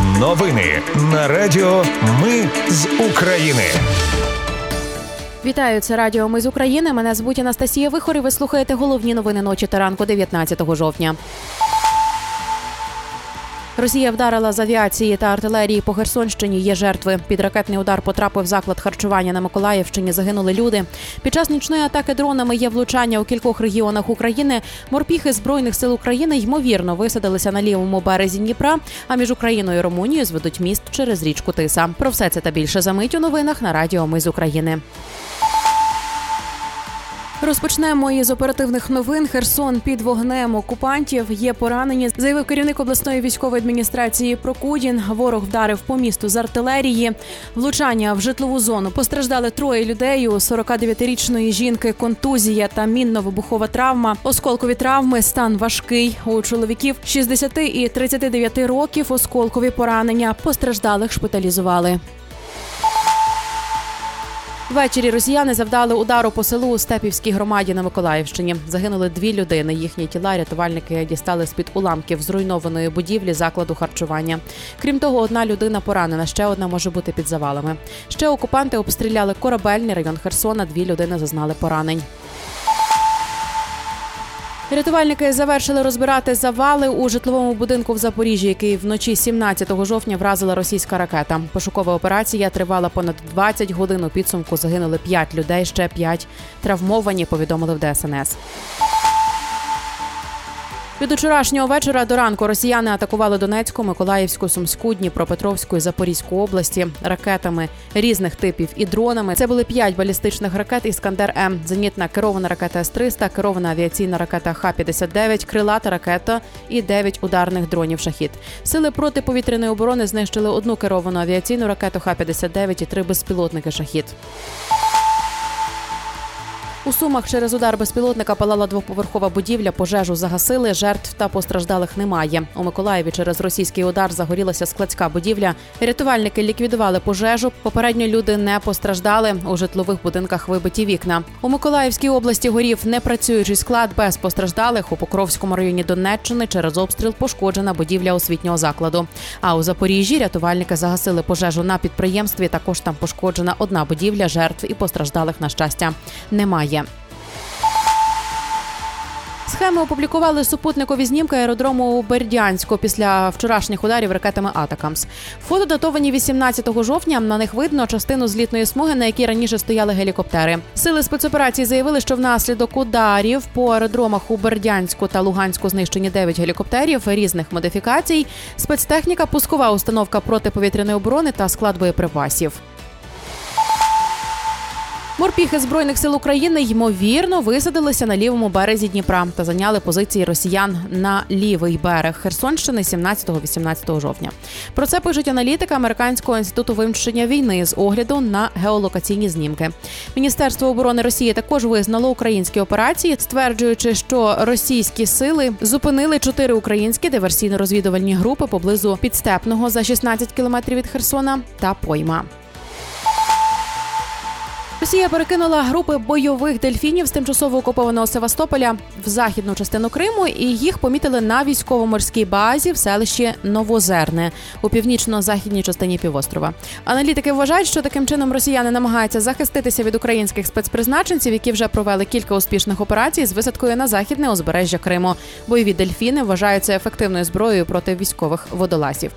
Новини на Радіо Ми з України. Вітаю, це Радіо Ми з України. Мене звуть Анастасія Вихор і Ви слухаєте головні новини ночі та ранку 19 жовтня. Росія вдарила з авіації та артилерії по Херсонщині. Є жертви. Під ракетний удар потрапив заклад харчування на Миколаївщині. Загинули люди. Під час нічної атаки дронами є влучання у кількох регіонах України. Морпіхи збройних сил України ймовірно висадилися на лівому березі Дніпра. А між Україною і Румунією зведуть міст через річку Тиса. Про все це та більше за мить у новинах на Радіо Ми з України. Розпочнемо із оперативних новин. Херсон під вогнем окупантів є поранені. Заявив керівник обласної військової адміністрації Прокудін. Ворог вдарив по місту з артилерії. Влучання в житлову зону постраждали троє людей. У 49-річної жінки контузія та мінно-вибухова травма. Осколкові травми стан важкий. У чоловіків 60 і 39 років. Осколкові поранення постраждалих шпиталізували. Ввечері росіяни завдали удару по селу у Степівській громаді на Миколаївщині. Загинули дві людини. Їхні тіла рятувальники дістали з під уламків зруйнованої будівлі закладу харчування. Крім того, одна людина поранена, ще одна може бути під завалами. Ще окупанти обстріляли корабельний район Херсона. Дві людини зазнали поранень. Рятувальники завершили розбирати завали у житловому будинку в Запоріжжі, який вночі 17 жовтня вразила російська ракета. Пошукова операція тривала понад 20 годин. У підсумку загинули 5 людей, ще 5 травмовані. Повідомили в ДСНС. Від учорашнього вечора до ранку росіяни атакували Донецьку, Миколаївську, Сумську, Дніпропетровську і Запорізьку області ракетами різних типів і дронами. Це були п'ять балістичних ракет Іскандер М, зенітна керована ракета С-300, керована авіаційна ракета Х-59, крилата ракета і дев'ять ударних дронів шахід. Сили протиповітряної оборони знищили одну керовану авіаційну ракету Х-59 і три безпілотники шахід. У сумах через удар безпілотника палала двоповерхова будівля. Пожежу загасили. Жертв та постраждалих немає. У Миколаєві через російський удар загорілася складська будівля. Рятувальники ліквідували пожежу. Попередньо люди не постраждали. У житлових будинках вибиті вікна. У Миколаївській області горів непрацюючий склад без постраждалих. У Покровському районі Донеччини через обстріл пошкоджена будівля освітнього закладу. А у Запоріжжі рятувальники загасили пожежу на підприємстві. Також там пошкоджена одна будівля. Жертв і постраждалих на щастя немає. Схеми опублікували супутникові знімки аеродрому у Бердянську після вчорашніх ударів ракетами Атакамс. Фото датовані 18 жовтня. На них видно частину злітної смуги, на якій раніше стояли гелікоптери. Сили спецоперації заявили, що внаслідок ударів по аеродромах у Бердянську та Луганську знищені 9 гелікоптерів різних модифікацій. Спецтехніка, пускова установка протиповітряної оборони та склад боєприпасів. Морпіхи збройних сил України ймовірно висадилися на лівому березі Дніпра та зайняли позиції росіян на лівий берег Херсонщини 17-18 жовтня. Про це пишуть аналітики американського інституту вивчення війни з огляду на геолокаційні знімки. Міністерство оборони Росії також визнало українські операції, стверджуючи, що російські сили зупинили чотири українські диверсійно-розвідувальні групи поблизу підстепного за 16 кілометрів від Херсона та пойма. Росія перекинула групи бойових дельфінів з тимчасово окупованого Севастополя в західну частину Криму, і їх помітили на військово-морській базі в селищі Новозерне у північно-західній частині півострова. Аналітики вважають, що таким чином росіяни намагаються захиститися від українських спецпризначенців, які вже провели кілька успішних операцій з висадкою на західне узбережжя Криму. Бойові дельфіни вважаються ефективною зброєю проти військових водолазів.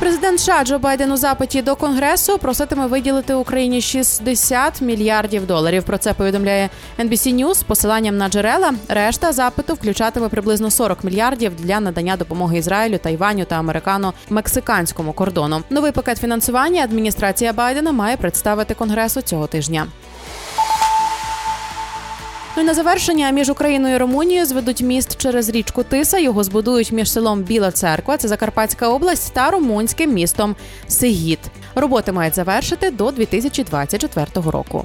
Президент США Джо Байден у запиті до конгресу проситиме виділити Україні 60 мільярдів доларів. Про це повідомляє NBC News з посиланням на джерела. Решта запиту включатиме приблизно 40 мільярдів для надання допомоги Ізраїлю, Тайваню та американо-мексиканському кордону. Новий пакет фінансування адміністрація Байдена має представити конгресу цього тижня. Ну і на завершення між Україною і Румунією зведуть міст через річку Тиса. Його збудують між селом Біла Церква, це Закарпатська область, та румунським містом Сигіт. Роботи мають завершити до 2024 року.